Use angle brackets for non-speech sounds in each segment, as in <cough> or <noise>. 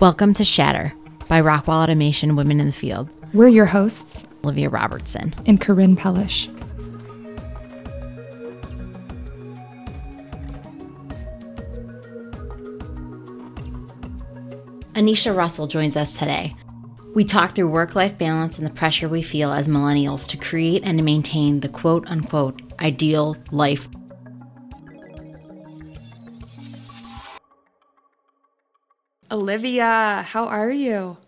Welcome to Shatter by Rockwell Automation Women in the Field. We're your hosts, Olivia Robertson and Corinne Pellish. Anisha Russell joins us today. We talk through work life balance and the pressure we feel as millennials to create and to maintain the quote unquote ideal life Olivia, how are you?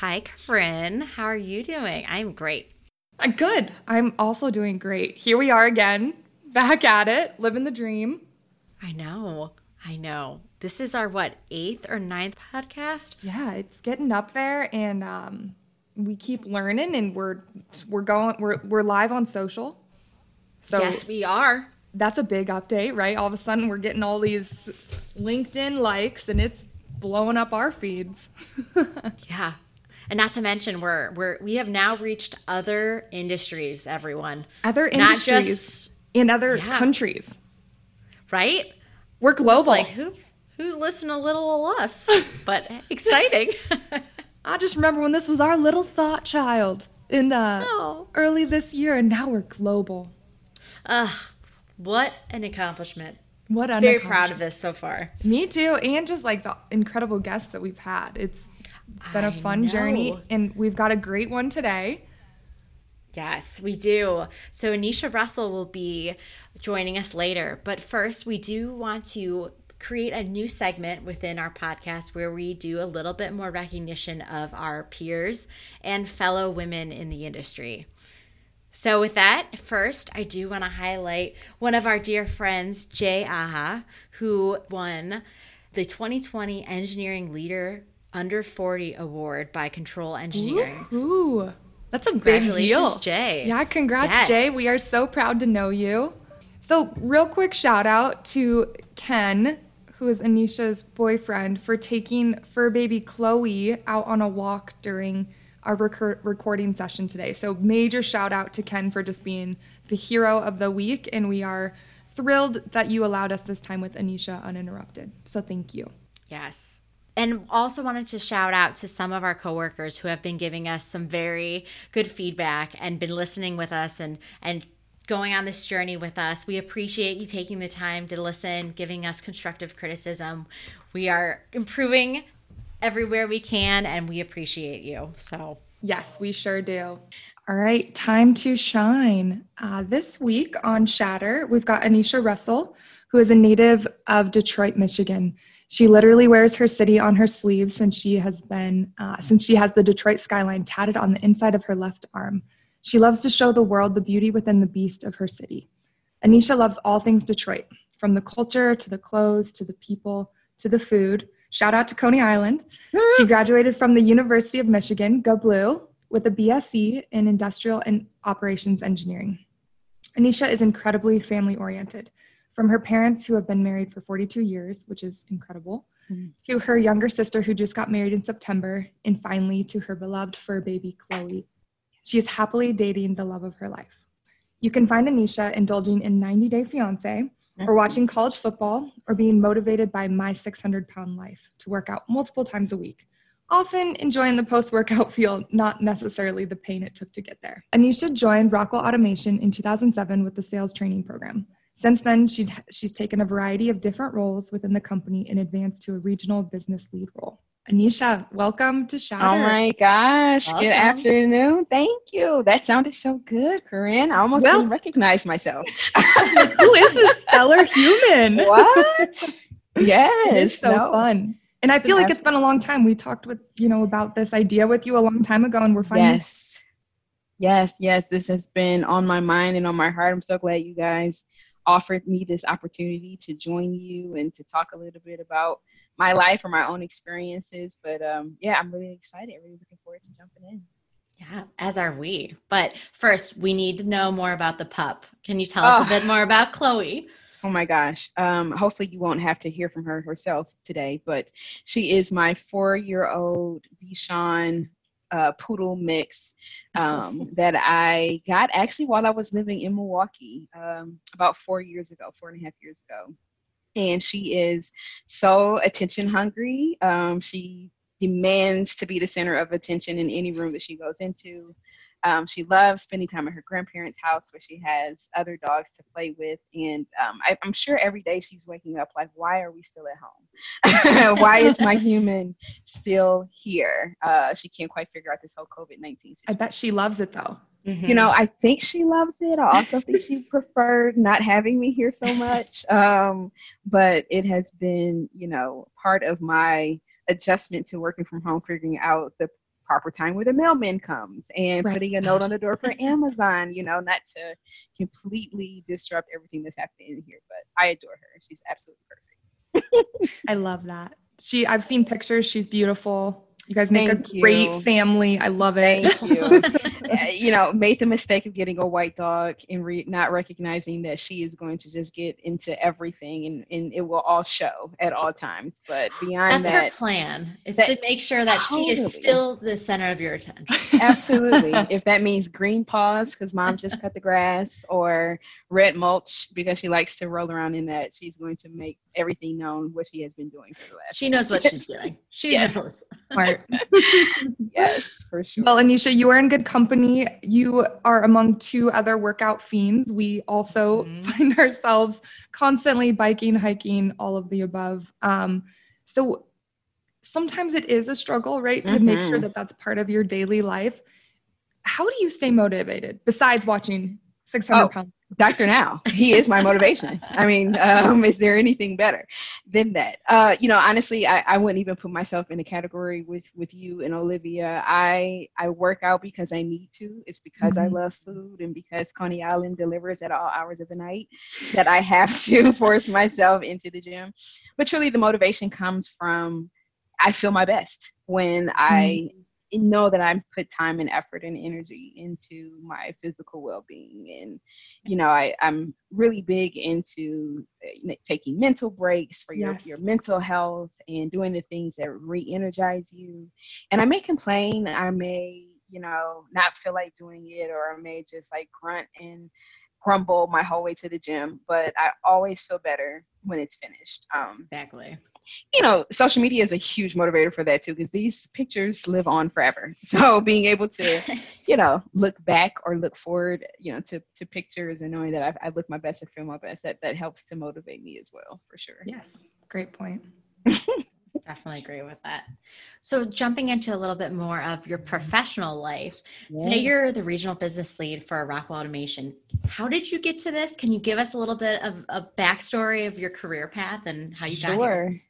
Hi, Corinne. How are you doing? I'm great. Uh, good. I'm also doing great. Here we are again, back at it, living the dream. I know. I know. This is our what eighth or ninth podcast? Yeah, it's getting up there, and um, we keep learning, and we're we're going we're we're live on social. So yes, we are. That's a big update, right? All of a sudden, we're getting all these LinkedIn likes, and it's blowing up our feeds. <laughs> yeah. And not to mention we're we're we have now reached other industries, everyone. Other industries just, in other yeah. countries. Right? We're global. like who who's listening a little of us? <laughs> but exciting. <laughs> I just remember when this was our little thought child in uh, oh. early this year and now we're global. Uh, what an accomplishment. What an very proud of this so far. Me too, and just like the incredible guests that we've had. It's it's been a fun journey, and we've got a great one today. Yes, we do. So Anisha Russell will be joining us later, but first we do want to create a new segment within our podcast where we do a little bit more recognition of our peers and fellow women in the industry. So, with that, first, I do want to highlight one of our dear friends, Jay Aha, who won the 2020 Engineering Leader Under 40 Award by Control Engineering. Ooh, that's a big deal. Jay. Yeah, congrats, yes. Jay. We are so proud to know you. So, real quick shout out to Ken, who is Anisha's boyfriend, for taking fur baby Chloe out on a walk during our rec- recording session today. So, major shout out to Ken for just being the hero of the week. And we are thrilled that you allowed us this time with Anisha uninterrupted. So, thank you. Yes. And also wanted to shout out to some of our coworkers who have been giving us some very good feedback and been listening with us and and going on this journey with us. We appreciate you taking the time to listen, giving us constructive criticism. We are improving everywhere we can, and we appreciate you. So, yes, we sure do. All right, time to shine. Uh, this week on Shatter, we've got Anisha Russell, who is a native of Detroit, Michigan. She literally wears her city on her sleeves since she has been uh, since she has the Detroit skyline tatted on the inside of her left arm. She loves to show the world the beauty within the beast of her city. Anisha loves all things Detroit, from the culture to the clothes to the people to the food. Shout out to Coney Island. she graduated from the University of Michigan, go blue, with a BSc in Industrial and Operations Engineering. Anisha is incredibly family oriented. From her parents, who have been married for 42 years, which is incredible, mm-hmm. to her younger sister, who just got married in September, and finally to her beloved fur baby, Chloe. She is happily dating the love of her life. You can find Anisha indulging in 90 Day Fiance, or watching college football, or being motivated by my 600 pound life to work out multiple times a week. Often enjoying the post workout <laughs> feel, not necessarily the pain it took to get there. Anisha joined Rockwell Automation in 2007 with the sales training program. Since then, she she's taken a variety of different roles within the company and advanced to a regional business lead role. Anisha, welcome to Shatter. Oh my gosh. Welcome. Good afternoon. Thank you. That sounded so good, Corinne. I almost well, didn't recognize myself. <laughs> who is this stellar human? <laughs> What? Yes. It's so no. fun. And I feel like it's been a long time. We talked with, you know, about this idea with you a long time ago and we're finally Yes. Yes, yes. This has been on my mind and on my heart. I'm so glad you guys offered me this opportunity to join you and to talk a little bit about my life or my own experiences. But um, yeah, I'm really excited. Really looking forward to jumping in. Yeah, as are we. But first, we need to know more about the pup. Can you tell us oh. a bit more about Chloe? Oh my gosh. Um, hopefully, you won't have to hear from her herself today, but she is my four year old Bichon uh, poodle mix um, <laughs> that I got actually while I was living in Milwaukee um, about four years ago, four and a half years ago and she is so attention hungry. Um, she demands to be the center of attention in any room that she goes into. Um, she loves spending time at her grandparents' house where she has other dogs to play with. And um, I, am sure every day she's waking up like, why are we still at home? <laughs> why is my <laughs> human still here? Uh, she can't quite figure out this whole COVID 19 I bet she loves it though. Mm-hmm. You know, I think she loves it. I also think she <laughs> preferred not having me here so much. Um, but it has been, you know, part of my adjustment to working from home, figuring out the proper time where the mailman comes and right. putting a note on the door for Amazon, you know, not to completely disrupt everything that's happening in here. But I adore her. She's absolutely perfect. <laughs> I love that. She I've seen pictures, she's beautiful. You guys make Thank a you. great family. I love it. Thank <laughs> you. Uh, you know, made the mistake of getting a white dog and re- not recognizing that she is going to just get into everything and, and it will all show at all times. But beyond That's that, her plan. It's that, to make sure that totally. she is still the center of your attention. <laughs> Absolutely. if that means green paws because mom just cut the grass or red mulch because she likes to roll around in that, she's going to make everything known what she has been doing for the last. She knows what she's doing. <laughs> She yes. knows. Smart. <laughs> yes, for sure. Well, Anisha, you are in good company. You are among two other workout fiends. We also mm-hmm. <laughs> find ourselves constantly biking, hiking, all of the above. Um, so sometimes it is a struggle, right, to mm-hmm. make sure mm-hmm. that that's part of your daily life. How do you stay motivated besides watching 600 oh, pounds Dr. Now. He is my motivation. I mean, um, is there anything better than that? Uh, you know, honestly, I, I wouldn't even put myself in a category with with you and Olivia. I I work out because I need to. It's because mm-hmm. I love food and because Coney Island delivers at all hours of the night that I have <laughs> to force myself into the gym. But truly, the motivation comes from I feel my best when I mm-hmm know that I put time and effort and energy into my physical well-being, and you know, I, I'm really big into uh, taking mental breaks for your yes. your mental health and doing the things that re-energize you. And I may complain, I may you know not feel like doing it, or I may just like grunt and grumble my whole way to the gym, but I always feel better when it's finished. Um, exactly. You know, social media is a huge motivator for that too, because these pictures live on forever. <laughs> So being able to, <laughs> you know, look back or look forward, you know, to, to pictures and knowing that I've, I look my best and feel my best, that, that helps to motivate me as well, for sure. Yes. Great point. <laughs> Definitely agree with that. So, jumping into a little bit more of your professional life, yeah. today you're the regional business lead for Rockwell Automation. How did you get to this? Can you give us a little bit of a backstory of your career path and how you sure. got here?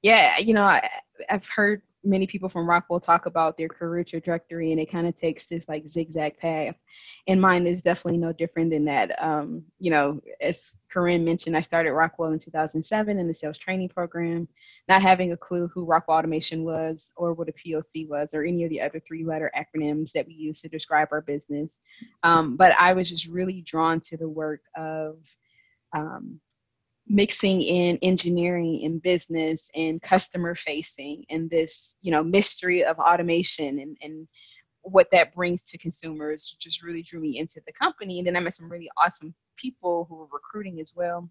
Yeah, you know, I, I've heard many people from Rockwell talk about their career trajectory, and it kind of takes this like zigzag path. And mine is definitely no different than that. Um, you know, as Corinne mentioned, I started Rockwell in 2007 in the sales training program, not having a clue who Rockwell Automation was, or what a POC was, or any of the other three-letter acronyms that we use to describe our business. Um, but I was just really drawn to the work of um, mixing in engineering and business and customer facing and this you know mystery of automation and, and what that brings to consumers just really drew me into the company. And then i met some really awesome people who were recruiting as well.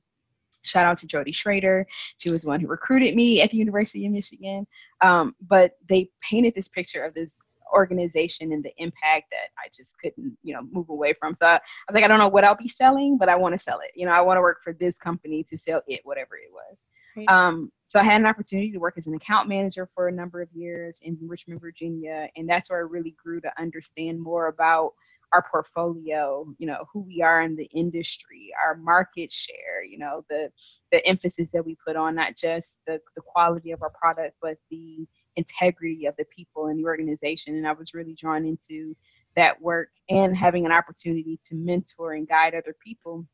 Shout out to jody schrader. She was one who recruited me at the university of michigan. Um, but they painted this picture of this organization and the impact that I just couldn't, you know, move away from. So I, I was like, I don't know what I'll be selling, but I want to sell it. You know, I want to work for this company to sell it, whatever it was. Um, so I had an opportunity to work as an account manager for a number of years in Richmond, Virginia, and that's where I really grew to understand more about our portfolio, you know, who we are in the industry, our market share, you know, the the emphasis that we put on not just the, the quality of our product, but the integrity of the people in the organization. And I was really drawn into that work and having an opportunity to mentor and guide other people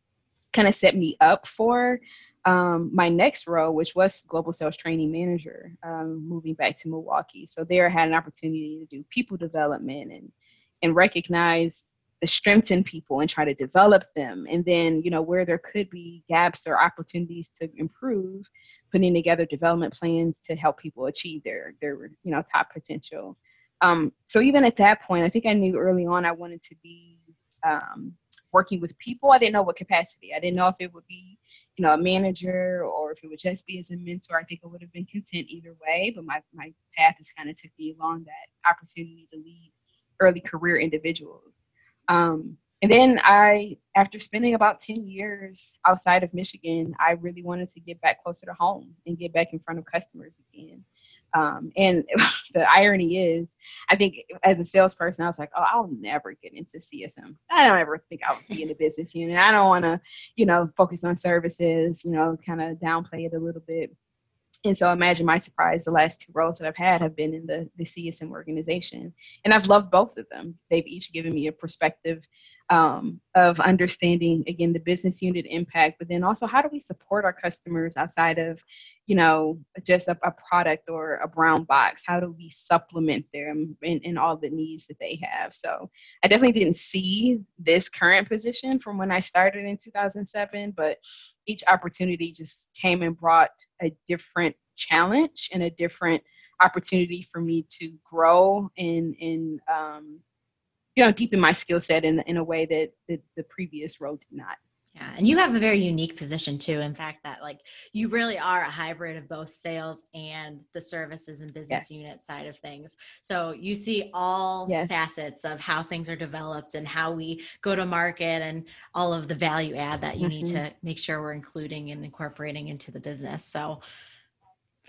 kind of set me up for um, my next role, which was global sales training manager, um, moving back to Milwaukee. So there I had an opportunity to do people development and and recognize the strengths in people and try to develop them and then you know where there could be gaps or opportunities to improve putting together development plans to help people achieve their their you know top potential um, so even at that point i think i knew early on i wanted to be um, working with people. I didn't know what capacity. I didn't know if it would be, you know, a manager or if it would just be as a mentor. I think I would have been content either way. But my my path has kind of took me along that opportunity to lead early career individuals. Um, and then I, after spending about 10 years outside of Michigan, I really wanted to get back closer to home and get back in front of customers again. Um, and <laughs> the irony is, I think as a salesperson, I was like, oh, I'll never get into CSM. I don't ever think I'll be in the business unit. I don't want to, you know, focus on services, you know, kind of downplay it a little bit. And so imagine my surprise, the last two roles that I've had have been in the, the CSM organization. And I've loved both of them. They've each given me a perspective um, of understanding again the business unit impact but then also how do we support our customers outside of you know just a, a product or a brown box how do we supplement them in, in all the needs that they have so i definitely didn't see this current position from when i started in 2007 but each opportunity just came and brought a different challenge and a different opportunity for me to grow and and um, you know deepen my skill set in in a way that, that the previous role did not yeah and you have a very unique position too in fact that like you really are a hybrid of both sales and the services and business yes. unit side of things so you see all yes. facets of how things are developed and how we go to market and all of the value add that you mm-hmm. need to make sure we're including and incorporating into the business so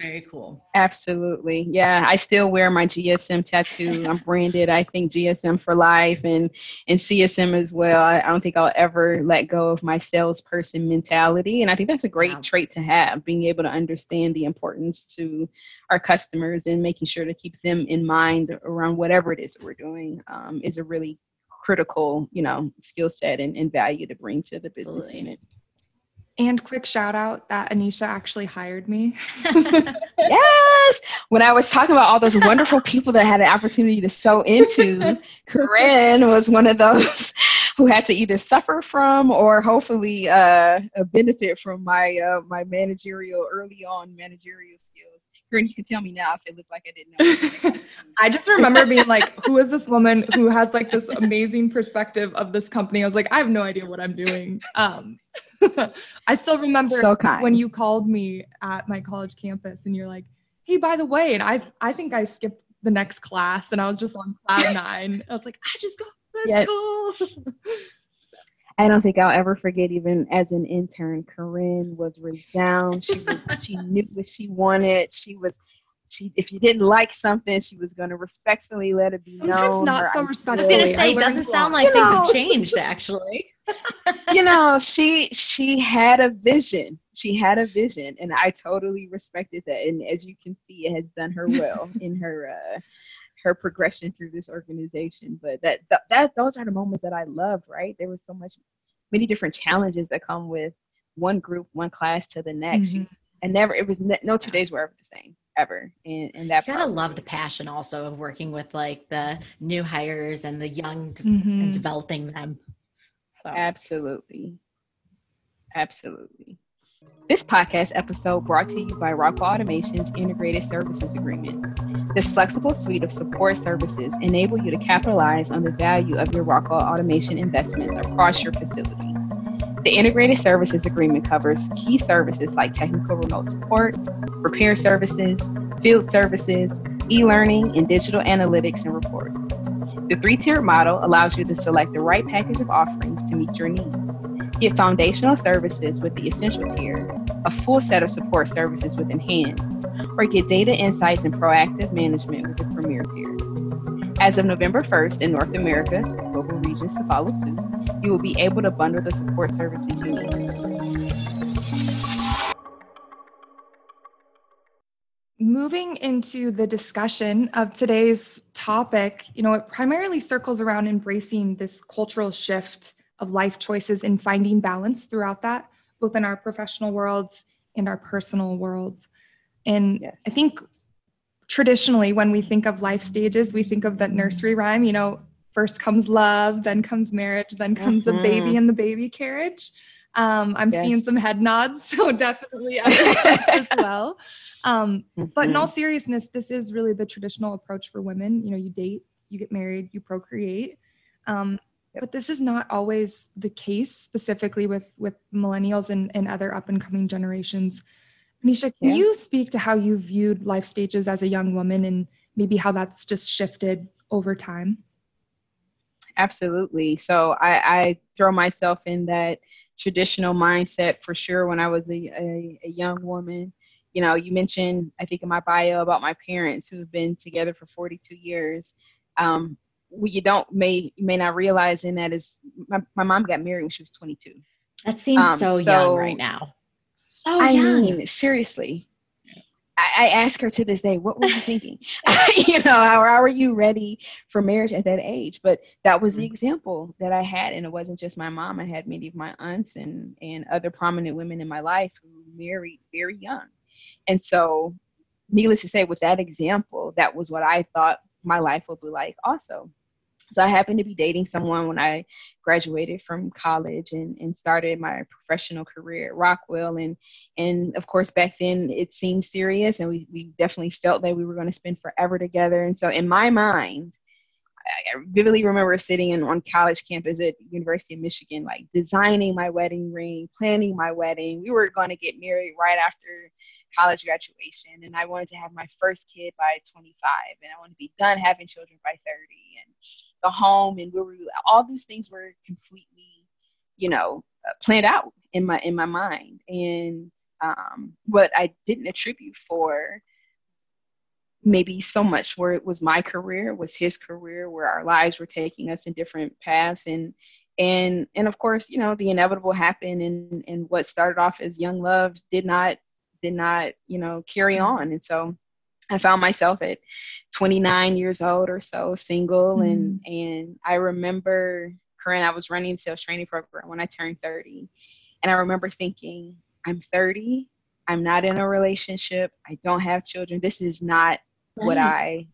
very cool. Absolutely. Yeah, I still wear my GSM tattoo. <laughs> I'm branded, I think GSM for life and and CSM as well. I, I, don't think I'll ever let go of my salesperson mentality. And I think that's a great wow. trait to have, being able to understand the importance to our customers and making sure to keep them in mind around whatever it is that we're doing um, is a really critical, you know, skill set and, and value to bring to the business Absolutely. unit. And quick shout out that Anisha actually hired me. <laughs> yes. When I was talking about all those wonderful people that had an opportunity to sow into, <laughs> Corinne was one of those <laughs> who had to either suffer from or hopefully uh, benefit from my uh, my managerial early on managerial skills. Corinne, you can tell me now if it looked like I didn't know. <laughs> I just remember being like, who is this woman who has like this amazing perspective of this company? I was like, I have no idea what I'm doing. Um, <laughs> I still remember so when you called me at my college campus and you're like, hey, by the way, and I I think I skipped the next class and I was just on cloud nine. I was like, I just got this yes. school. <laughs> I don't think I'll ever forget, even as an intern, Corinne was resound. She was, she <laughs> knew what she wanted. She was she if you didn't like something, she was going to respectfully let it be Sometimes known. Sometimes not so respectfully. I was going to say, it doesn't sound like things know. have changed <laughs> actually. you <laughs> know, she she had a vision. She had a vision, and I totally respected that. And as you can see, it has done her well in her uh, her progression through this organization. But that that those are the moments that I loved. Right, there was so much, many different challenges that come with one group, one class to the next. Mm-hmm. And never, it was no two days were ever the same ever and, and that you gotta love the passion also of working with like the new hires and the young mm-hmm. and developing them so. Absolutely. Absolutely. This podcast episode brought to you by Rockwell Automation's Integrated Services Agreement. This flexible suite of support services enable you to capitalize on the value of your Rockwell Automation investments across your facility. The Integrated Services Agreement covers key services like technical remote support, repair services, field services, e learning, and digital analytics and reports. The three tiered model allows you to select the right package of offerings to meet your needs. Get foundational services with the essential tier, a full set of support services with enhanced, or get data insights and proactive management with the premier tier. As of November 1st in North America, global regions to follow suit, you will be able to bundle the support services you need. moving into the discussion of today's topic, you know, it primarily circles around embracing this cultural shift of life choices and finding balance throughout that, both in our professional worlds and our personal worlds. And yes. I think traditionally, when we think of life stages, we think of that nursery rhyme, you know, first comes love, then comes marriage, then comes mm-hmm. a baby in the baby carriage. Um, I'm yes. seeing some head nods, <laughs> so definitely <laughs> as well. Um, mm-hmm. But in all mm-hmm. seriousness, this is really the traditional approach for women. You know, you date, you get married, you procreate. Um, But this is not always the case, specifically with with millennials and, and other up and coming generations. Nisha, can Yeah. you speak to how you viewed life stages as a young woman and maybe how that's just shifted over time? Absolutely. So I, I throw myself in that traditional mindset for sure when I was a, a, a young woman. You know, you mentioned, I think in my bio about my parents who've been together for 42 years. Um, what you don't may you may not realize in that is my, my mom got married when she was 22. That seems Um, so, young right now. So I young. mean, seriously. I, I ask her to this day, what were you <laughs> thinking? <laughs> you know, how, how are you ready for marriage at that age? But that was the example that I had. And it wasn't just my mom. I had many of my aunts and, and other prominent women in my life who married very young. And so, needless to say, with that example, that was what I thought my life would be like also. So I happened to be dating someone when I graduated from college and, and started my professional career at Rockwell. And and of course back then it seemed serious and we, we definitely felt that we were going to spend forever together. And so in my mind, I vividly remember sitting in on college campus at University of Michigan, like designing my wedding ring, planning my wedding. We were going to get married right after college graduation, and I wanted to have my first kid by 25, and I wanted to be done having children by 30, and the home, and where we all those things were completely, you know, uh, planned out in my in my mind, and um, what I didn't attribute for maybe so much where it was my career was his career where our lives were taking us in different paths and and and of course you know the inevitable happened and and what started off as young love did not did not you know carry mm-hmm. on. And so i found myself at 29 years old or so single. And mm-hmm. and i remember Corinne, i was running a sales training program when i turned 30 and i remember thinking i'm 30 i'm not in a relationship. I don't have children. This is not what I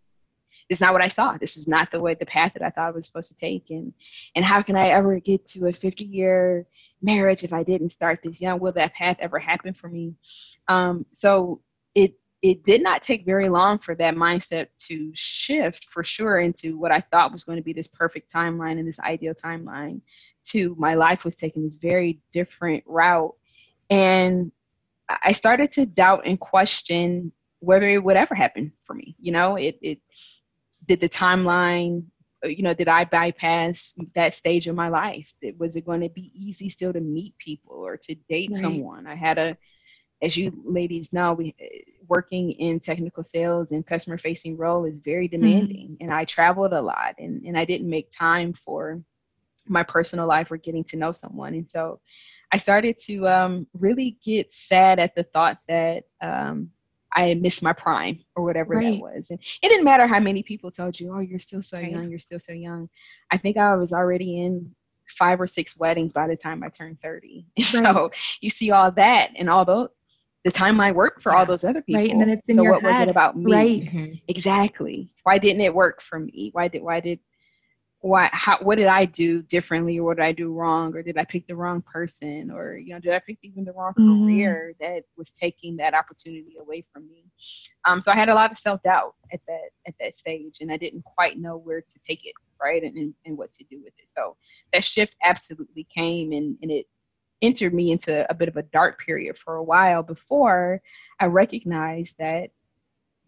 is not what I saw. This is not the way the path that I thought I was supposed to take. And and how can I ever get to a 50 year marriage if I didn't start this young? Will that path ever happen for me? Um, so it it did not take very long for that mindset to shift for sure into what I thought was going to be this perfect timeline and this ideal timeline to my life was taking this very different route. And I started to doubt and question whether it would ever happen for me. You know, it, it did the timeline, uh, you know, did I bypass that stage of my life? Was it going to be easy still to meet people or to date Right. someone? I had a, as you ladies know, we uh, working in technical sales and customer facing role is very demanding. And I traveled a lot and, and I didn't make time for my personal life or getting to know someone. And so I started to um, really get sad at the thought that um, I missed my prime or whatever Right. that was. And it didn't matter how many people told you, oh, you're still so Right. young, you're still so young. I think I was already in five or six weddings by the time I turned 30. <laughs> So you see all that and all those, the time I worked for all those other people. Right, and then it's in so your what was head. it about me? Right. Mhm. Exactly. Why didn't it work for me? Why did why did why how what did I do differently or what did I do wrong or did I pick the wrong person or you know did I pick even the wrong Mhm. career that was taking that opportunity away from me? Um, so I had a lot of self doubt at that at that stage and I didn't quite know where to take it right and, and, and what to do with it. So that shift absolutely came and, and it entered me into a bit of a dark period for a while before I recognized that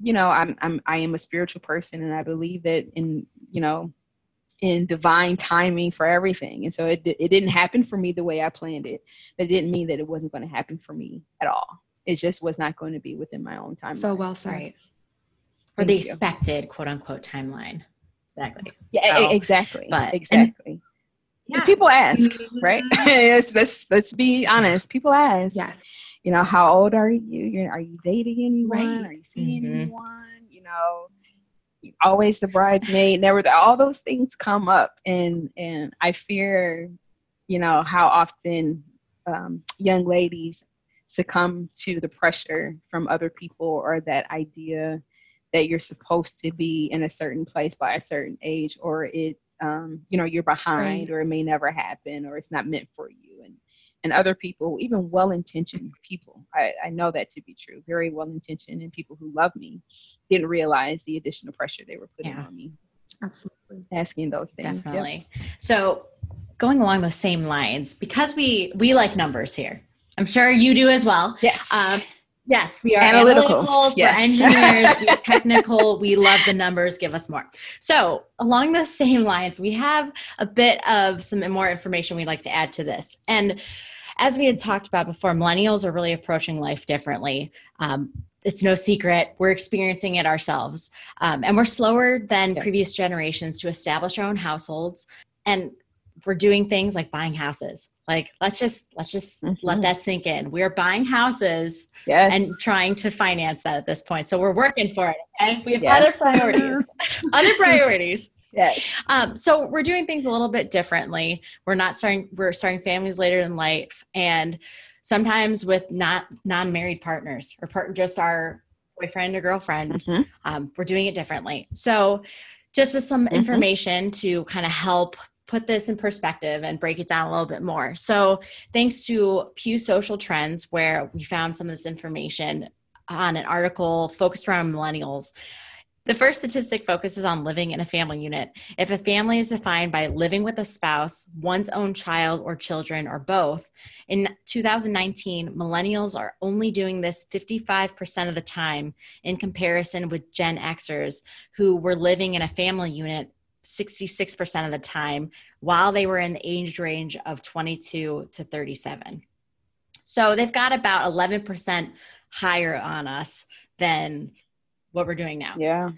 you know I'm I'm I am a spiritual person and I believe that in you know in divine timing for everything and so it it didn't happen for me the way I planned it but it didn't mean that it wasn't going to happen for me at all it just was not going to be within my own time So well said. Right. Or the you. expected quote unquote timeline. Exactly. yeah So- exactly but- and- exactly because Yeah. people ask right <laughs> let's, let's let's be honest people ask Yes. you know how old are you You're, are you dating anyone Right. are you seeing Mhm. anyone you know always the bridesmaid never the, all those things come up and and i fear you know how often um, young ladies succumb to the pressure from other people or that idea that you're supposed to be in a certain place by a certain age or it um, you know you're behind Right. or it may never happen or it's not meant for you and other people even well-intentioned people I, I know that to be true very well-intentioned and people who love me didn't realize the additional pressure they were putting Yeah. on me Absolutely. asking those things Yep. Definitely. So going along those same lines, because we we like numbers here, I'm sure you do as well. Yes. Um, yes, we are Analyticals, analyticals. yes. We're engineers. we're <laughs> technical. We love the numbers. Give us more. So along those same lines, we have a bit of some more information we'd like to add to this. And as we had talked about before, millennials are really approaching life differently. Um, it's no secret we're experiencing it ourselves um, and we're slower than Yes. previous generations to establish our own households and we're doing things like buying houses like let's just let's just let Mhm. that sink in we're buying houses yes. and trying to finance that at this point so we're working for it okay we have Yes. other priorities <laughs> other priorities yes. um, so we're doing things a little bit differently. We're not starting. We're starting families later in life, and sometimes with not non-married partners or part, just our boyfriend or girlfriend. Mhm. Um, we're doing it differently. So, just with some Mhm. information to kind of help put this in perspective and break it down a little bit more. So, thanks to Pew Social Trends, where we found some of this information on an article focused around millennials. The first statistic focuses on living in a family unit. If a family is defined by living with a spouse, one's own child or children, or both, in 2019, millennials are only doing this 55% of the time in comparison with Gen Xers who were living in a family unit 66% of the time while they were in the age range of 22 to 37. So they've got about 11% higher on us than what we're doing now Yeah.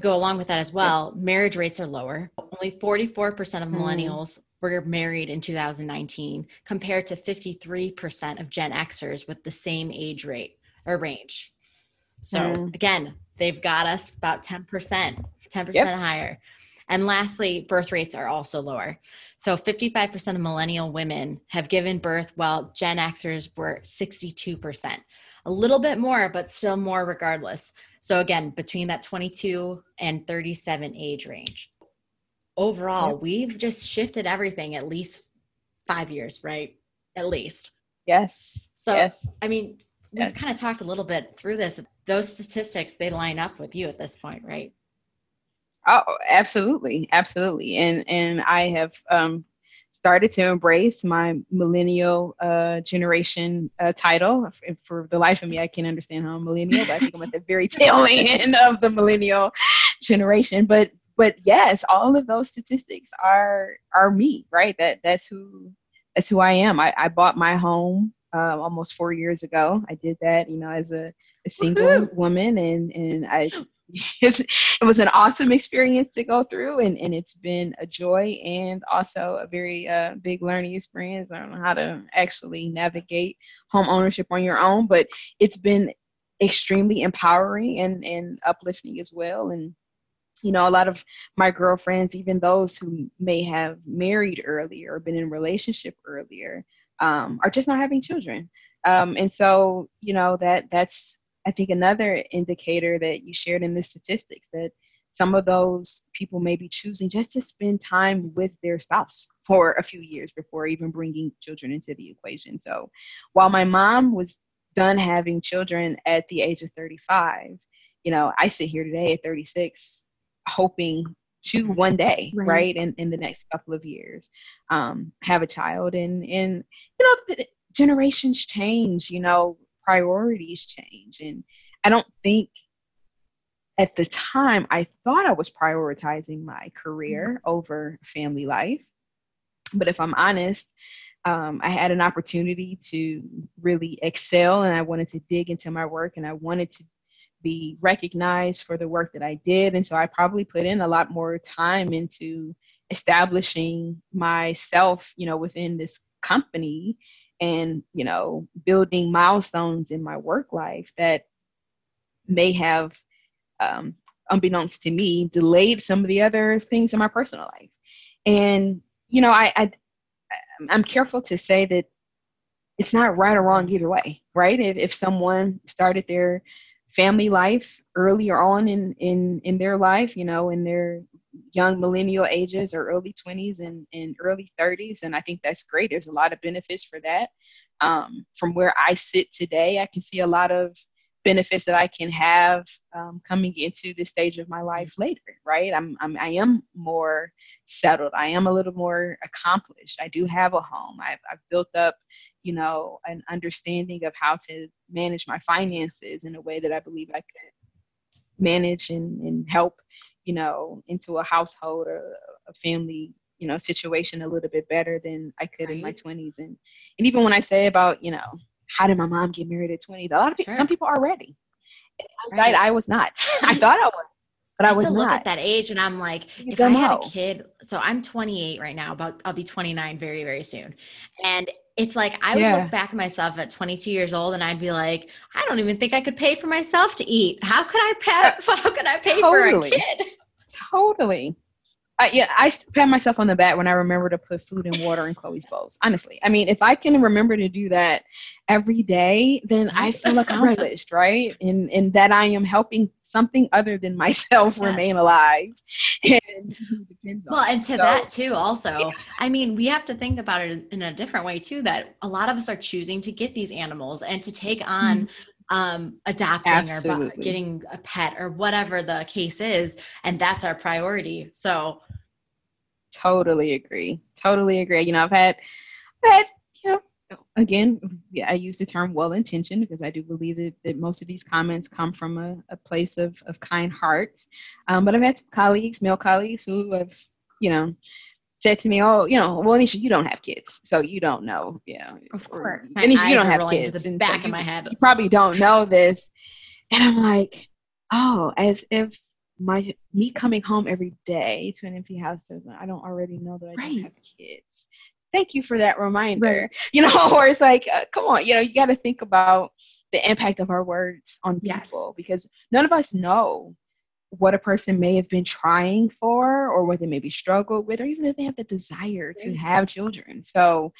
go along with that as well, marriage rates are lower. Only 44% of Mm. millennials were married in 2019 compared to 53% of Gen Xers with the same age rate or range. So Mm. again, they've got us about 10%, 10% higher. And lastly, birth rates are also lower. So 55% of millennial women have given birth while Gen Xers were 62%. A little bit more, but still more regardless. So again, between that 22 and 37 age range. Overall, Yep. we've just shifted everything at least five years, right? At least. Yes. So, yes. I mean, we've Yes. kind of talked a little bit through this. Those statistics, they line up with you at this point, right? Oh, absolutely, absolutely. And and I have um, started to embrace my millennial uh, generation uh, title. For, the life of me, I can't understand how I'm millennial, but I think I'm at the very <laughs> tail end of the millennial generation. But but yes, all of those statistics are are me, right? That that's who that's who I am. I, I bought my home uh, almost four years ago. I did that, you know, as a, a single Woohoo! woman, and and I <gasps> it was an awesome experience to go through and, and it's been a joy and also a very uh, big learning experience. I don't know how to actually navigate home ownership on your own but it's been extremely empowering and, and uplifting as well. And you know a lot of my girlfriends even those who may have married earlier or been in relationship earlier um, are just not having children. Um, and so you know that that's I think another indicator that you shared in the statistics that some of those people may be choosing just to spend time with their spouse for a few years before even bringing children into the equation. So while my mom was done having children at the age of 35, you know, I sit here today at 36 hoping to one day, Right. right, in, in the next couple of years, um, have a child. And, and you know, generations change, you know, priorities change. And I don't think at the time I thought I was prioritizing my career over family life. But if I'm honest, um, I had an opportunity to really excel and I wanted to dig into my work and I wanted to be recognized for the work that I did. And so I probably put in a lot more time into establishing myself, you know, within this company and, you know, building milestones in my work life that may have, um, unbeknownst to me, delayed some of the other things in my personal life. And, you know, I, I I'm careful to say that it's not right or wrong either way, right? If, if someone started their family life earlier on in, in, in their life, you know, in their young millennial ages or early 20s and, and early 30s, and I think that's great. There's a lot of benefits for that. Um, from where I sit today, I can see a lot of benefits that I can have um, coming into this stage of my life later, right? I'm, I'm I am more settled. I am a little more accomplished. I do have a home. I've, I've built up, you know, an understanding of how to manage my finances in a way that I believe I could manage and, and help, you know, into a household or a family you know situation a little bit better than I could right. in my 20s and and even when I say about you know how did my mom get married at 20? A lot of people, sure. some people are ready. Right. I was not. <laughs> I thought I was, but I, I was still not. look at that age and I'm like, you if I know. had a kid, so I'm 28 right now, but I'll be 29 very, very soon. And it's like I would yeah. look back at myself at 22 years old and I'd be like, I don't even think I could pay for myself to eat. How could I pay? <laughs> How could I pay totally. for a kid? Totally. I, yeah, I pat myself on the back when I remember to put food and water in Chloe's bowls. Honestly, I mean, if I can remember to do that every day, then I feel accomplished, right? And and that I am helping something other than myself yes. remain alive. <laughs> And depends well, and to so, that too, also, yeah. I mean, we have to think about it in a different way too. That a lot of us are choosing to get these animals and to take on. Mm-hmm um, adopting Absolutely. or getting a pet or whatever the case is. And that's our priority. So totally agree. Totally agree. You know, I've had, I've had, you know, again, yeah, I use the term well intentioned because I do believe that, that most of these comments come from a, a place of, of kind hearts. Um, but I've had colleagues, male colleagues, who have, you know, said to me, "Oh, you know, well, Anisha, you don't have kids, so you don't know." You know, of course, Anisha, you don't have kids. The back so of my head, you probably don't know this. And I'm like, oh, as if my me coming home every day to an empty house doesn't. I don't already know that I right. don't have kids. Thank you for that reminder. Right. <laughs> You know, or it's like, uh, come on, you know, you got to think about the impact of our words on people yes. because none of us know what a person may have been trying for or what they maybe struggled with or even if they have the desire to have children. So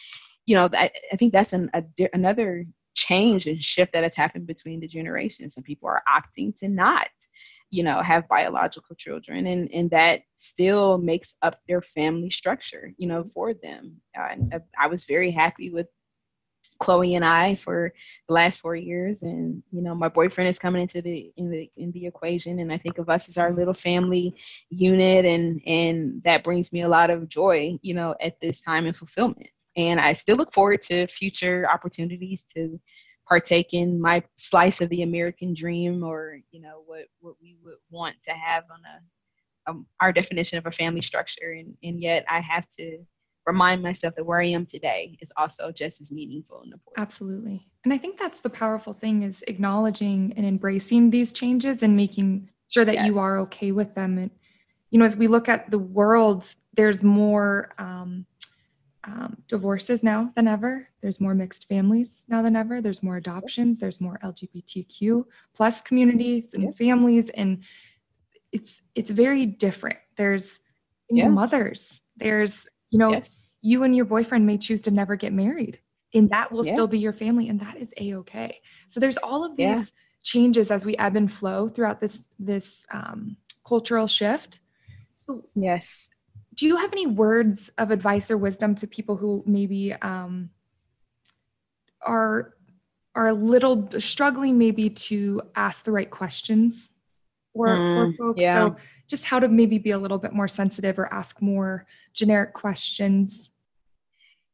you know i, I think that's an, a, another change and shift that has happened between the generations. Some people are opting to not you know have biological children and and that still makes up their family structure you know for them. Uh, I was very happy with Chloe and I for the last four years, and you know my boyfriend is coming into the in the in the equation, and I think of us as our little family unit, and and that brings me a lot of joy, you know, at this time and fulfillment. And I still look forward to future opportunities to partake in my slice of the American dream, or you know what what we would want to have on a um, our definition of a family structure, and and yet I have to remind myself that where I am today is also just as meaningful and important. Absolutely. And I think that's the powerful thing is acknowledging and embracing these changes and making sure that yes. you are okay with them. And, you know, as we look at the world, there's more um, um, divorces now than ever. There's more mixed families now than ever. There's more adoptions. There's more LGBTQ plus communities and yeah. families. And it's, it's very different. There's yeah. mothers, there's you know, yes. you and your boyfriend may choose to never get married, and that will yeah. still be your family, and that is a okay. So there's all of these yeah. changes as we ebb and flow throughout this this um, cultural shift. So yes, do you have any words of advice or wisdom to people who maybe um, are are a little struggling maybe to ask the right questions for, mm, for folks? Yeah. So just how to maybe be a little bit more sensitive or ask more generic questions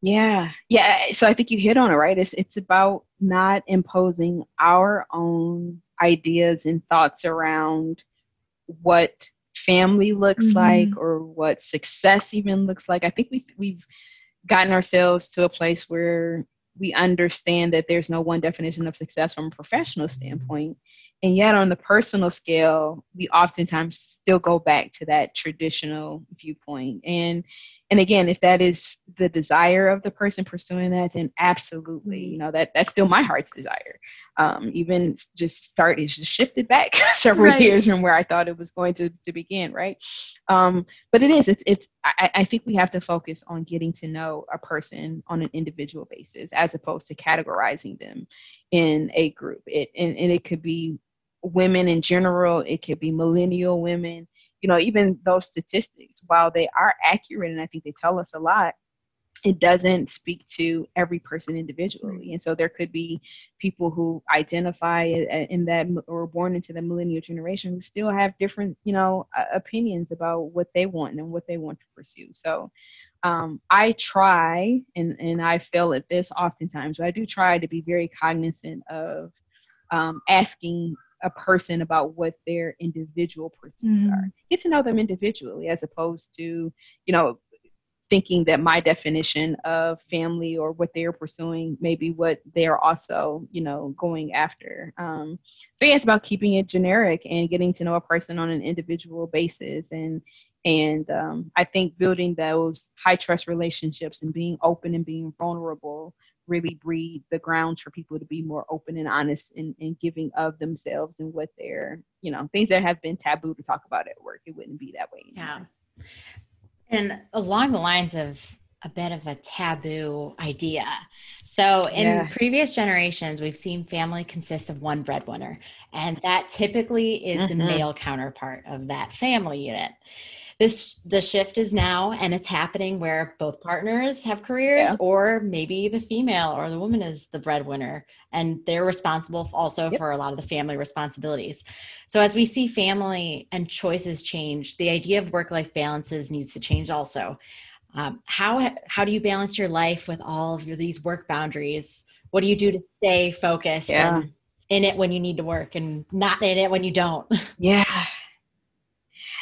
yeah yeah so i think you hit on it right it's it's about not imposing our own ideas and thoughts around what family looks mm-hmm. like or what success even looks like i think we've we've gotten ourselves to a place where we understand that there's no one definition of success from a professional standpoint and yet on the personal scale we oftentimes still go back to that traditional viewpoint. And and again if that is the desire of the person pursuing that then absolutely you know that that's still my heart's desire. Um, even just start is just shifted back <laughs> several right. years from where i thought it was going to, to begin right? Um, but it is it's it's I, I think we have to focus on getting to know a person on an individual basis as opposed to categorizing them in a group. It and, and it could be women in general, it could be millennial women, you know, even those statistics, while they are accurate and I think they tell us a lot, it doesn't speak to every person individually. And so there could be people who identify in that or born into the millennial generation who still have different, you know, opinions about what they want and what they want to pursue. So um, I try, and, and I fail at this oftentimes, but I do try to be very cognizant of um, asking a person about what their individual pursuits mm. are. Get to know them individually as opposed to, you know, thinking that my definition of family or what they're pursuing may be what they're also, you know, going after. Um, so yeah, it's about keeping it generic and getting to know a person on an individual basis, and and um, I think building those high trust relationships and being open and being vulnerable really breed the grounds for people to be more open and honest and, and giving of themselves and what they're, you know, things that have been taboo to talk about at work. It wouldn't be that way. Anymore. Yeah. And along the lines of a bit of a taboo idea. So, in yeah. previous generations, we've seen family consists of one breadwinner, and that typically is mm-hmm. the male counterpart of that family unit this the shift is now and it's happening where both partners have careers yeah. or maybe the female or the woman is the breadwinner and they're responsible also yep. for a lot of the family responsibilities so as we see family and choices change the idea of work life balances needs to change also um, how how do you balance your life with all of these work boundaries what do you do to stay focused yeah. and in it when you need to work and not in it when you don't <laughs> yeah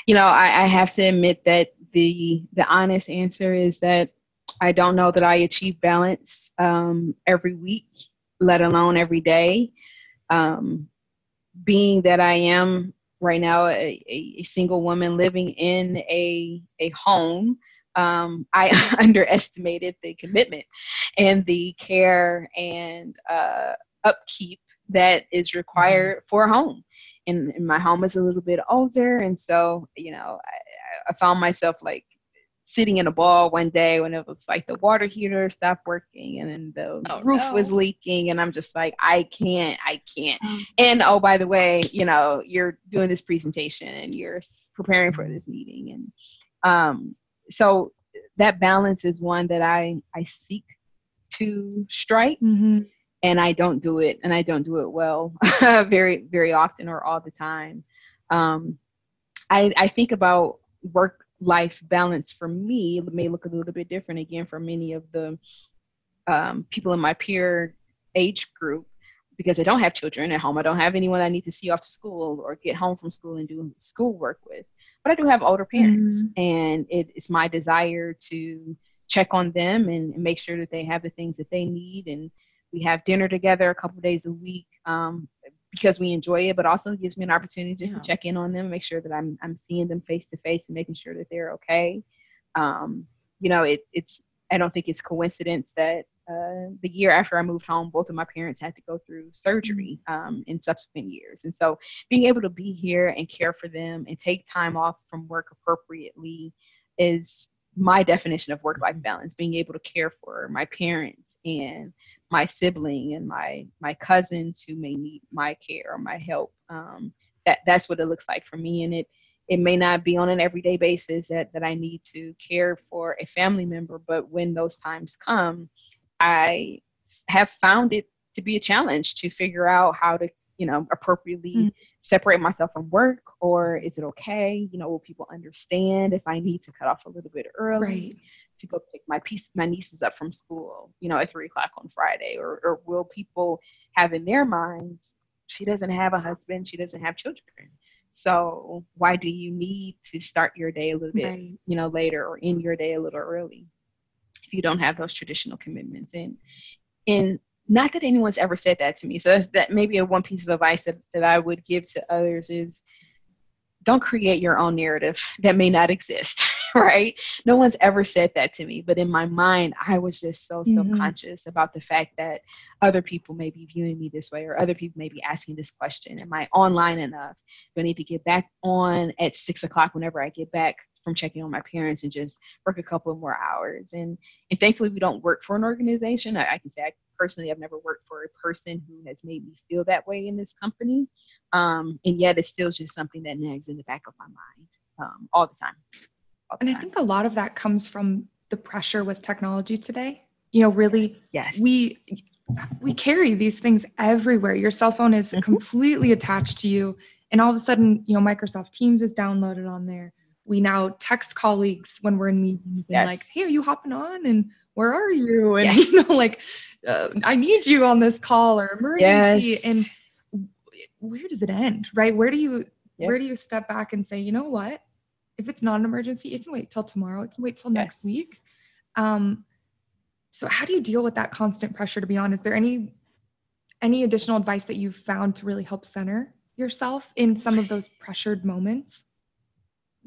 you know, I, I have to admit that the the honest answer is that I don't know that I achieve balance um, every week, let alone every day. Um, being that I am right now a, a, single woman living in a a home, um, I <laughs> underestimated the commitment and the care and uh, upkeep that is required mm-hmm. for a home and, and, my home is a little bit older. And so you know I, I, found myself like sitting in a ball one day when it was like the water heater stopped working and then the oh, roof no. was leaking. And i'm just like i can't i can't. Mm. and oh by the way you know you're doing this presentation and you're preparing for this meeting. And um so that balance is one that i i seek to strike. Mm-hmm and I don't do it, and I don't do it well, <laughs> very very often or all the time. Um, I I think about work life balance for me it may look a little bit different again for many of the um, people in my peer age group because I don't have children at home. I don't have anyone I need to see off to school or get home from school and do schoolwork with. But I do have older parents, mm-hmm. and it is my desire to check on them and make sure that they have the things that they need and we have dinner together a couple days a week um, because we enjoy it, but also gives me an opportunity just yeah. to check in on them, make sure that I'm I'm seeing them face to face and making sure that they're okay. Um, you know, it, it's I don't think it's coincidence that uh, the year after I moved home, both of my parents had to go through surgery mm-hmm. um, in subsequent years. And so being able to be here and care for them and take time off from work appropriately is my definition of work life mm-hmm. balance being able to care for my parents and my sibling and my my cousins who may need my care or my help um, that that's what it looks like for me. And it it may not be on an everyday basis that, that i need to care for a family member but when those times come i have found it to be a challenge to figure out how to you know appropriately mm-hmm. separate myself from work or is it okay you know will people understand if i need to cut off a little bit early right. to go pick my piece my nieces up from school you know at three o'clock on friday or, or will people have in their minds she doesn't have a husband she doesn't have children so why do you need to start your day a little bit right. you know later or end your day a little early if you don't have those traditional commitments and and not that anyone's ever said that to me. So that's that maybe a one piece of advice that, that I would give to others is don't create your own narrative that may not exist, <laughs> right? No one's ever said that to me, but in my mind, I was just so mm-hmm. self-conscious about the fact that other people may be viewing me this way or other people may be asking this question. Am I online enough? Do I need to get back on at six o'clock whenever I get back from checking on my parents and just work a couple more hours? And and thankfully we don't work for an organization. I, I can say I personally, I've never worked for a person who has made me feel that way in this company. Um, and yet it's still just something that nags in the back of my mind um, all the time. All the and time. I think a lot of that comes from the pressure with technology today. You know, really, yes, we we carry these things everywhere. Your cell phone is mm-hmm. completely attached to you, and all of a sudden, you know, Microsoft Teams is downloaded on there. We now text colleagues when we're in meetings and like, "Hey, are you hopping on?" and "Where are you?" <laughs> and yes. you know, like, uh, "I need you on this call" or emergency. Yes. And where does it end, right? Where do you yep. where do you step back and say, you know what? If it's not an emergency, it can wait till tomorrow. It can wait till yes. next week. Um, so how do you deal with that constant pressure to be on? Is there any any additional advice that you've found to really help center yourself in some of those pressured moments?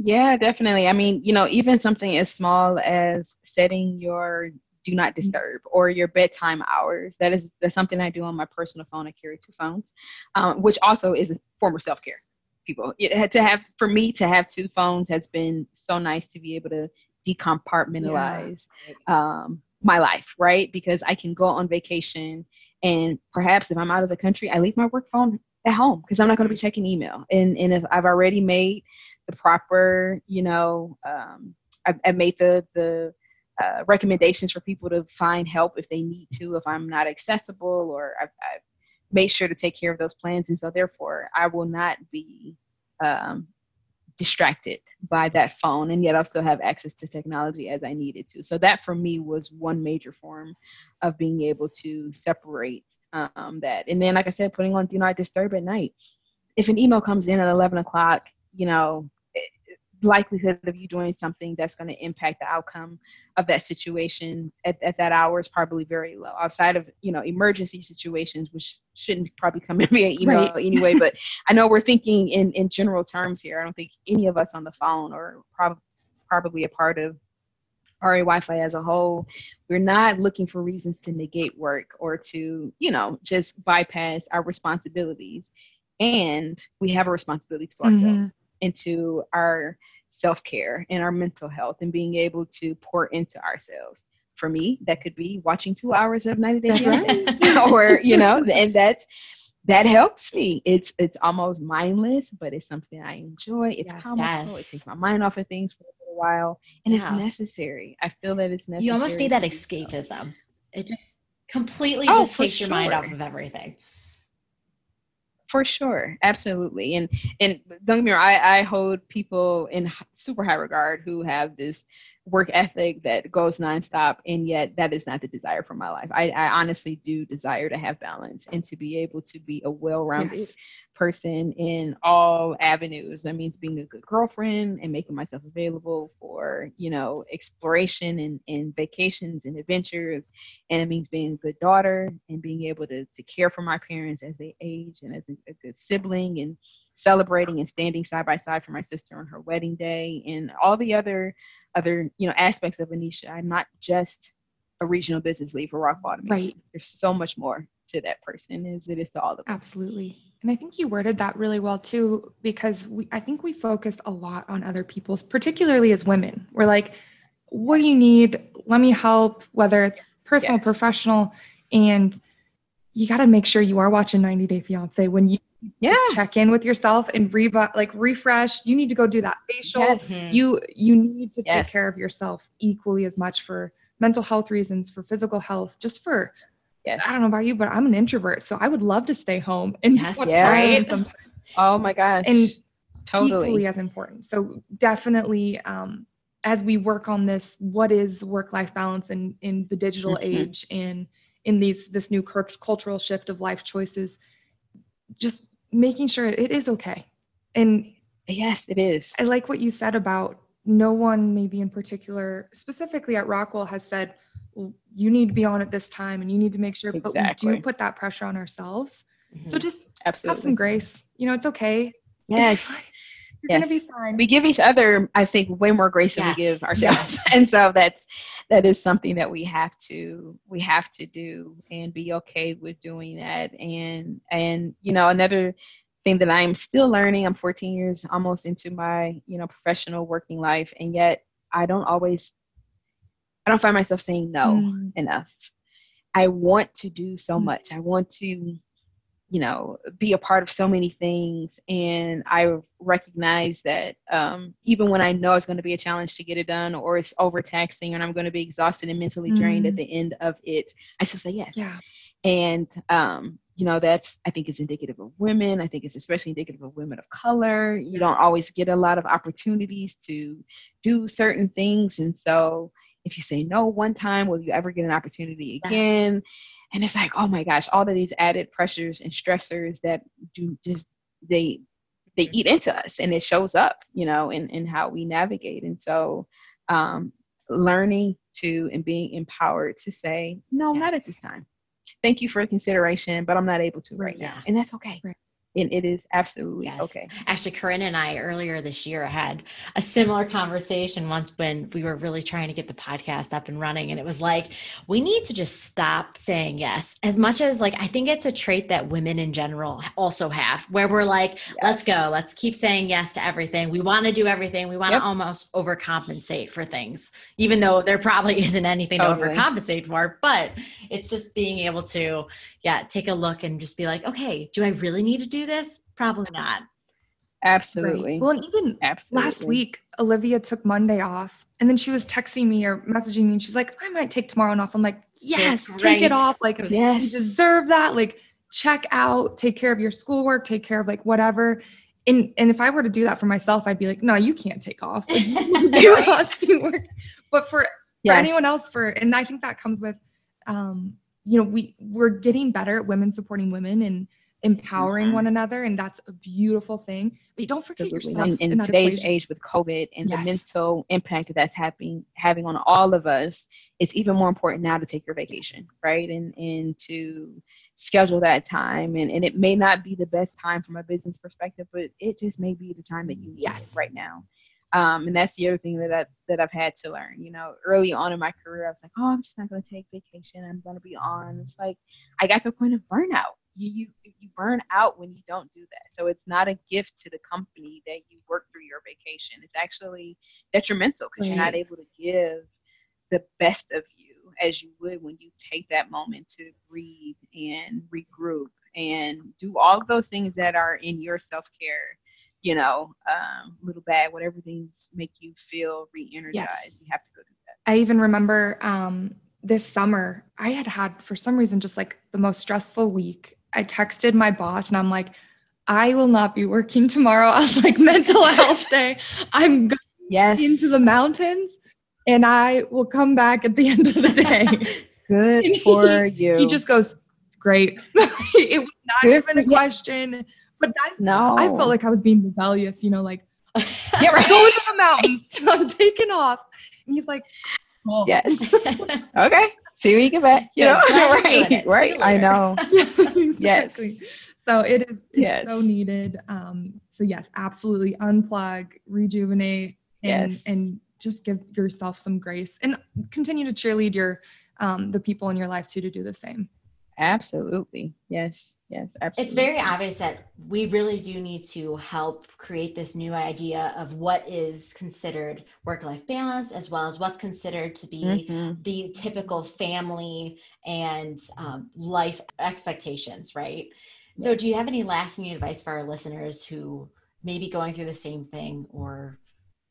Yeah, definitely. I mean, you know, even something as small as setting your do not mm-hmm. disturb or your bedtime hours. That is that's something I do on my personal phone. I carry two phones, um, which also is a form of self care. People, it had to have for me to have two phones has been so nice to be able to decompartmentalize yeah. um, my life, right? Because I can go on vacation and perhaps if I'm out of the country, I leave my work phone at home because I'm not going to be mm-hmm. checking email. And and if I've already made the proper, you know, um, I've, made the the uh, recommendations for people to find help if they need to, if I'm not accessible, or I've, I've, made sure to take care of those plans. And so, therefore, I will not be um, distracted by that phone, and yet I'll still have access to technology as I needed to. So, that for me was one major form of being able to separate um, that. And then, like I said, putting on Do Not Disturb at night. If an email comes in at 11 o'clock, you know, likelihood of you doing something that's going to impact the outcome of that situation at, at that hour is probably very low outside of you know emergency situations which shouldn't probably come <laughs> in via email right. <laughs> anyway but i know we're thinking in in general terms here i don't think any of us on the phone or prob- probably a part of RA Wi-Fi as a whole, we're not looking for reasons to negate work or to, you know, just bypass our responsibilities. And we have a responsibility to ourselves. Mm-hmm into our self care and our mental health and being able to pour into ourselves. For me, that could be watching two hours of 90 Day right. <laughs> or, you know, and that's that helps me. It's it's almost mindless, but it's something I enjoy. It's yes, comical. Yes. It takes my mind off of things for a little while, and yeah. it's necessary. I feel that it's necessary. You almost need that escapism. So. It just completely oh, just takes sure. your mind off of everything for sure. Absolutely. And and don't get me wrong I, I hold people in super high regard who have this work ethic that goes nonstop and yet that is not the desire for my life. I, I honestly do desire to have balance and to be able to be a well-rounded yes person in all avenues. That means being a good girlfriend and making myself available for, you know, exploration and, and vacations and adventures. And it means being a good daughter and being able to, to care for my parents as they age and as a, a good sibling and celebrating and standing side by side for my sister on her wedding day and all the other other, you know, aspects of Anisha. I'm not just a regional business lead for Rock Bottom. Right. There's so much more to that person as it is to all of us. Absolutely. And I think you worded that really well too, because we, I think we focus a lot on other people's, particularly as women. We're like, what do you need? Let me help, whether it's personal, yes. professional. And you got to make sure you are watching 90 Day Fiance when you yeah. check in with yourself and re- like refresh. You need to go do that facial. Yes. Mm-hmm. You you need to take care of yourself equally as much for mental health reasons, for physical health, just for Yes. I don't know about you, but I'm an introvert, so I would love to stay home and yes, watch yeah. television sometimes. Oh my gosh. And totally equally as important. So definitely um, as we work on this, what is work-life balance in in the digital mm-hmm. age and in these this new cultural shift of life choices, just making sure it is okay. And yes, it is. I like what you said about no one maybe in particular specifically at Rockwell has said you need to be on at this time and you need to make sure exactly. but we do put that pressure on ourselves mm-hmm. so just Absolutely. have some grace you know it's okay <laughs> yes you're yes. gonna be fine we give each other i think way more grace yes. than we give ourselves yes. <laughs> and so that's that is something that we have to we have to do and be okay with doing that and and you know another thing that i'm still learning i'm 14 years almost into my you know professional working life and yet i don't always I don't find myself saying no mm. enough. I want to do so mm. much. I want to, you know, be a part of so many things. And I recognize that um, even when I know it's going to be a challenge to get it done or it's overtaxing and I'm going to be exhausted and mentally drained mm. at the end of it, I still say yes. Yeah. And, um, you know, that's, I think, is indicative of women. I think it's especially indicative of women of color. You don't always get a lot of opportunities to do certain things. And so, if you say no one time, will you ever get an opportunity again? Yes and it's like oh my gosh all of these added pressures and stressors that do just they they eat into us and it shows up you know in in how we navigate. And so um learning to and being empowered to say no yes. not at this time. Thank you for the consideration but i'm not able to right, right now. and that's okay. Right and it is absolutely yes. okay. Actually, Corinne and I earlier this year had a similar conversation once when we were really trying to get the podcast up and running. And it was like, we need to just stop saying yes. As much as like, I think it's a trait that women in general also have, where we're like, yes. let's go, let's keep saying yes to everything. We want to do everything. We want to yep. almost overcompensate for things, even though there probably <laughs> isn't anything totally. to overcompensate for. But it's just being able to, yeah, take a look and just be like, okay, do I really need to do this? Probably not. Absolutely. Right. Well, and even Absolutely. last week, Olivia took Monday off and then she was texting me or messaging me and she's like, I might take tomorrow off. I'm like, yes, take it off. Like, yes. you deserve that. Like, check out, take care of your schoolwork, take care of like whatever. And, and if I were to do that for myself, I'd be like, no, you can't take off. Like, you must be working. But for, yes. for anyone else, for, and I think that comes with, um, you know, we, we're getting better at women supporting women and, empowering mm-hmm. one another and that's a beautiful thing but don't forget Absolutely. yourself in, in today's equation. age with covid and yes. the mental impact that's having having on all of us it's even more important now to take your vacation right and and to schedule that time and, and it may not be the best time from a business perspective but it just may be the time that you need yes. right now um, and that's the other thing that I, that I've had to learn. You know, early on in my career, I was like, "Oh, I'm just not going to take vacation. I'm going to be on." It's like I got to a point of burnout you, you you burn out when you don't do that. So it's not a gift to the company that you work through your vacation. It's actually detrimental because right. you're not able to give the best of you as you would when you take that moment to breathe and regroup and do all those things that are in your self-care you know um, little bad whatever things make you feel re-energized yes. you have to go do that i even remember um, this summer i had had for some reason just like the most stressful week I texted my boss and I'm like, I will not be working tomorrow. <laughs> I was like, mental <laughs> health day. I'm going yes. into the mountains and I will come back at the <laughs> end of the day. Good for you. He just goes, Great. it was not Good even a question. But I, no. I felt like I was being rebellious, you know, like, yeah, right. going to the mountains. I'm taking off. And he's like, oh. Yes. okay <laughs> see you get back. You know, right, right. I know. exactly. Yes. So it is yes. so needed. Um, so yes, absolutely unplug, rejuvenate, and yes. and just give yourself some grace and continue to cheerlead your um, the people in your life too to do the same. Absolutely. Yes. Yes. Absolutely. It's very obvious that we really do need to help create this new idea of what is considered work life balance, as well as what's considered to be mm-hmm. the typical family and um, life expectations, right? Yes. So, do you have any lasting advice for our listeners who may be going through the same thing or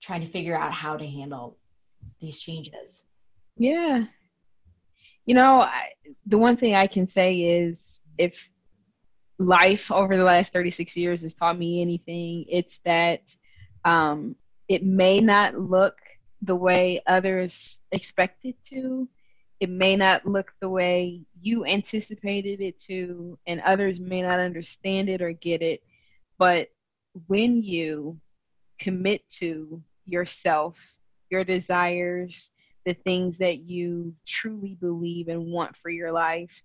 trying to figure out how to handle these changes? Yeah, you know, I, the one thing I can say is if life over the last 36 years has taught me anything, it's that um, it may not look the way others expect it to. It may not look the way you anticipated it to, and others may not understand it or get it. But when you commit to yourself, your desires, the things that you truly believe and want for your life,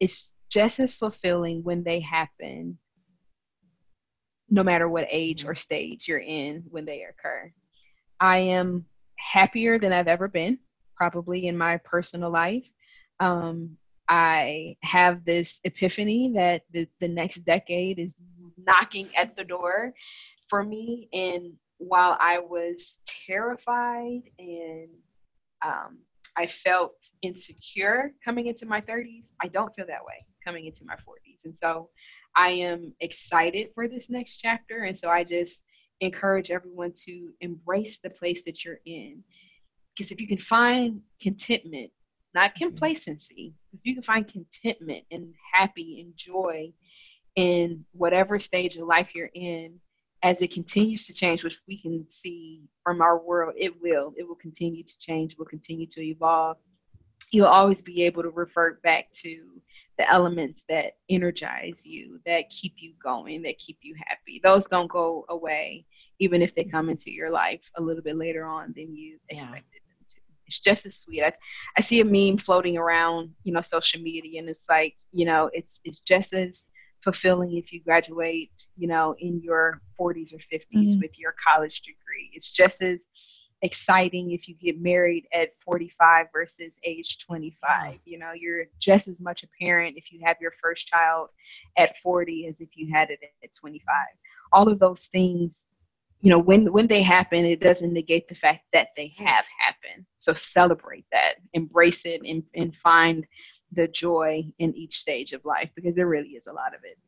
it's just as fulfilling when they happen, no matter what age or stage you're in when they occur. I am happier than I've ever been, probably in my personal life. Um, I have this epiphany that the, the next decade is knocking at the door for me. And while I was terrified and um, I felt insecure coming into my 30s. I don't feel that way coming into my 40s. And so I am excited for this next chapter. And so I just encourage everyone to embrace the place that you're in. Because if you can find contentment, not mm-hmm. complacency, if you can find contentment and happy and joy in whatever stage of life you're in, as it continues to change, which we can see from our world, it will. It will continue to change, will continue to evolve. You'll always be able to revert back to the elements that energize you, that keep you going, that keep you happy. Those don't go away, even if they come into your life a little bit later on than you yeah. expected them to. It's just as sweet. I, I see a meme floating around, you know, social media, and it's like, you know, it's it's just as fulfilling if you graduate, you know, in your 40s or 50s mm-hmm. with your college degree. It's just as exciting if you get married at 45 versus age 25 you know you're just as much a parent if you have your first child at 40 as if you had it at 25 all of those things you know when when they happen it doesn't negate the fact that they have happened. So celebrate that. Embrace it and, and find the joy in each stage of life because there really is a lot of it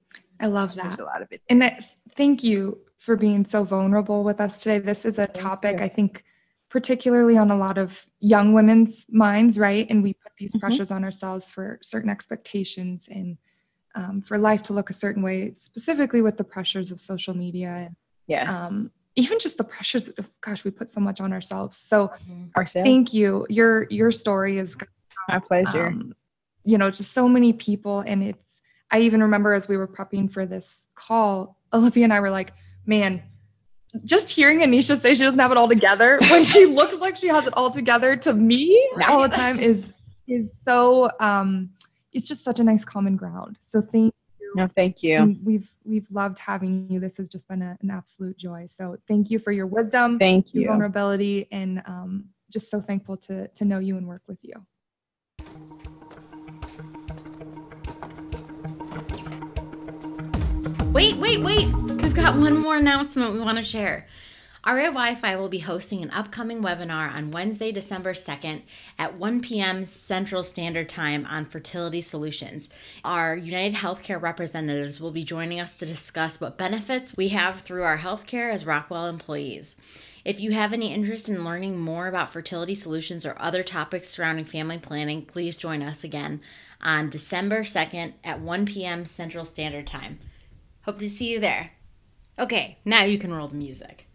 i love that There's a lot of it and that, thank you for being so vulnerable with us today this is a topic i think particularly on a lot of young women's minds, right? And we put these mm-hmm. pressures on ourselves for certain expectations and um, for life to look a certain way, specifically with the pressures of social media. Yes. Um, even just the pressures of gosh, we put so much on ourselves. So mm-hmm. ourselves. thank you. Your your story is my pleasure. Um, you know, just so many people, and it's. I even remember as we were prepping for this call, Olivia and I were like, "Man, just hearing Anisha say she doesn't have it all together <laughs> when she looks like she has it all together to me all the time is is so um it's just such a nice common ground. So thank you. No, thank you. We've we've loved having you. This has just been a, an absolute joy. So thank you for your wisdom, thank you, vulnerability, and um, just so thankful to to know you and work with you. Wait, wait, wait We've got one more announcement we want to share. RA Wi Fi will be hosting an upcoming webinar on Wednesday, December 2nd at 1 p.m. Central Standard Time on fertility solutions. Our United Healthcare representatives will be joining us to discuss what benefits we have through our healthcare as Rockwell employees. If you have any interest in learning more about fertility solutions or other topics surrounding family planning, please join us again on December 2nd at 1 p.m. Central Standard Time. Hope to see you there. Okay, now you can roll the music.